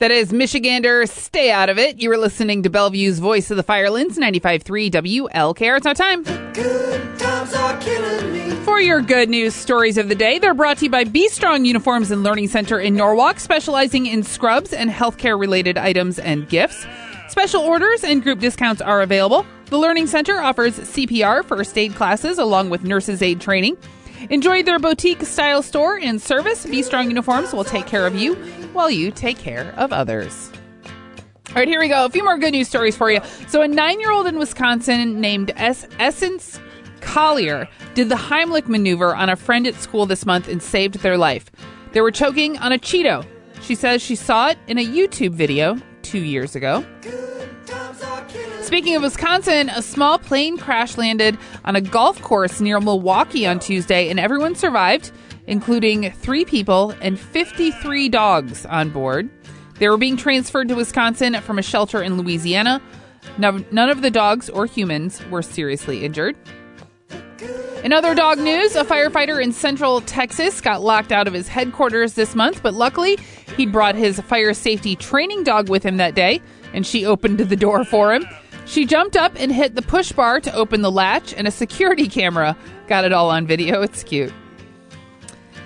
That is Michigander. Stay out of it. You were listening to Bellevue's Voice of the Firelands, 95.3 WLKR. It's now time. For your good news stories of the day, they're brought to you by Be Strong Uniforms and Learning Center in Norwalk, specializing in scrubs and healthcare related items and gifts. Special orders and group discounts are available. The Learning Center offers CPR first aid classes along with nurses aid training. Enjoy their boutique style store and service. Be Strong Uniforms will take care of you while you take care of others. All right, here we go. A few more good news stories for you. So, a nine year old in Wisconsin named S- Essence Collier did the Heimlich maneuver on a friend at school this month and saved their life. They were choking on a Cheeto. She says she saw it in a YouTube video two years ago. Speaking of Wisconsin, a small plane crash landed on a golf course near Milwaukee on Tuesday, and everyone survived, including three people and 53 dogs on board. They were being transferred to Wisconsin from a shelter in Louisiana. None of the dogs or humans were seriously injured. In other dog news, a firefighter in central Texas got locked out of his headquarters this month, but luckily he'd brought his fire safety training dog with him that day, and she opened the door for him. She jumped up and hit the push bar to open the latch, and a security camera got it all on video. It's cute.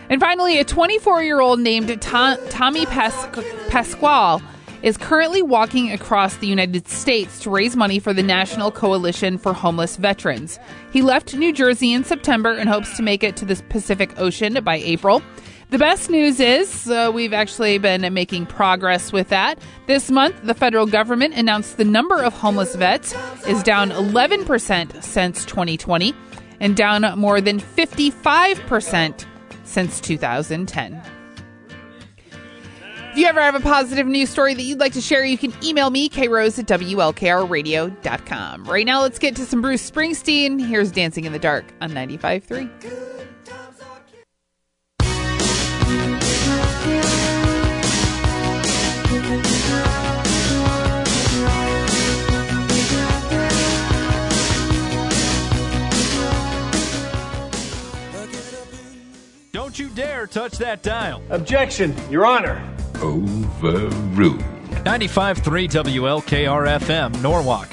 And finally, a 24 year old named Tom- Tommy Pas- Pasquale is currently walking across the United States to raise money for the National Coalition for Homeless Veterans. He left New Jersey in September and hopes to make it to the Pacific Ocean by April. The best news is uh, we've actually been making progress with that. This month, the federal government announced the number of homeless vets is down 11% since 2020 and down more than 55% since 2010. If you ever have a positive news story that you'd like to share, you can email me, krose at WLKRradio.com. Right now, let's get to some Bruce Springsteen. Here's Dancing in the Dark on 95.3. Don't you dare touch that dial. Objection, Your Honor. Overruled. 95.3 WLKR FM, Norwalk.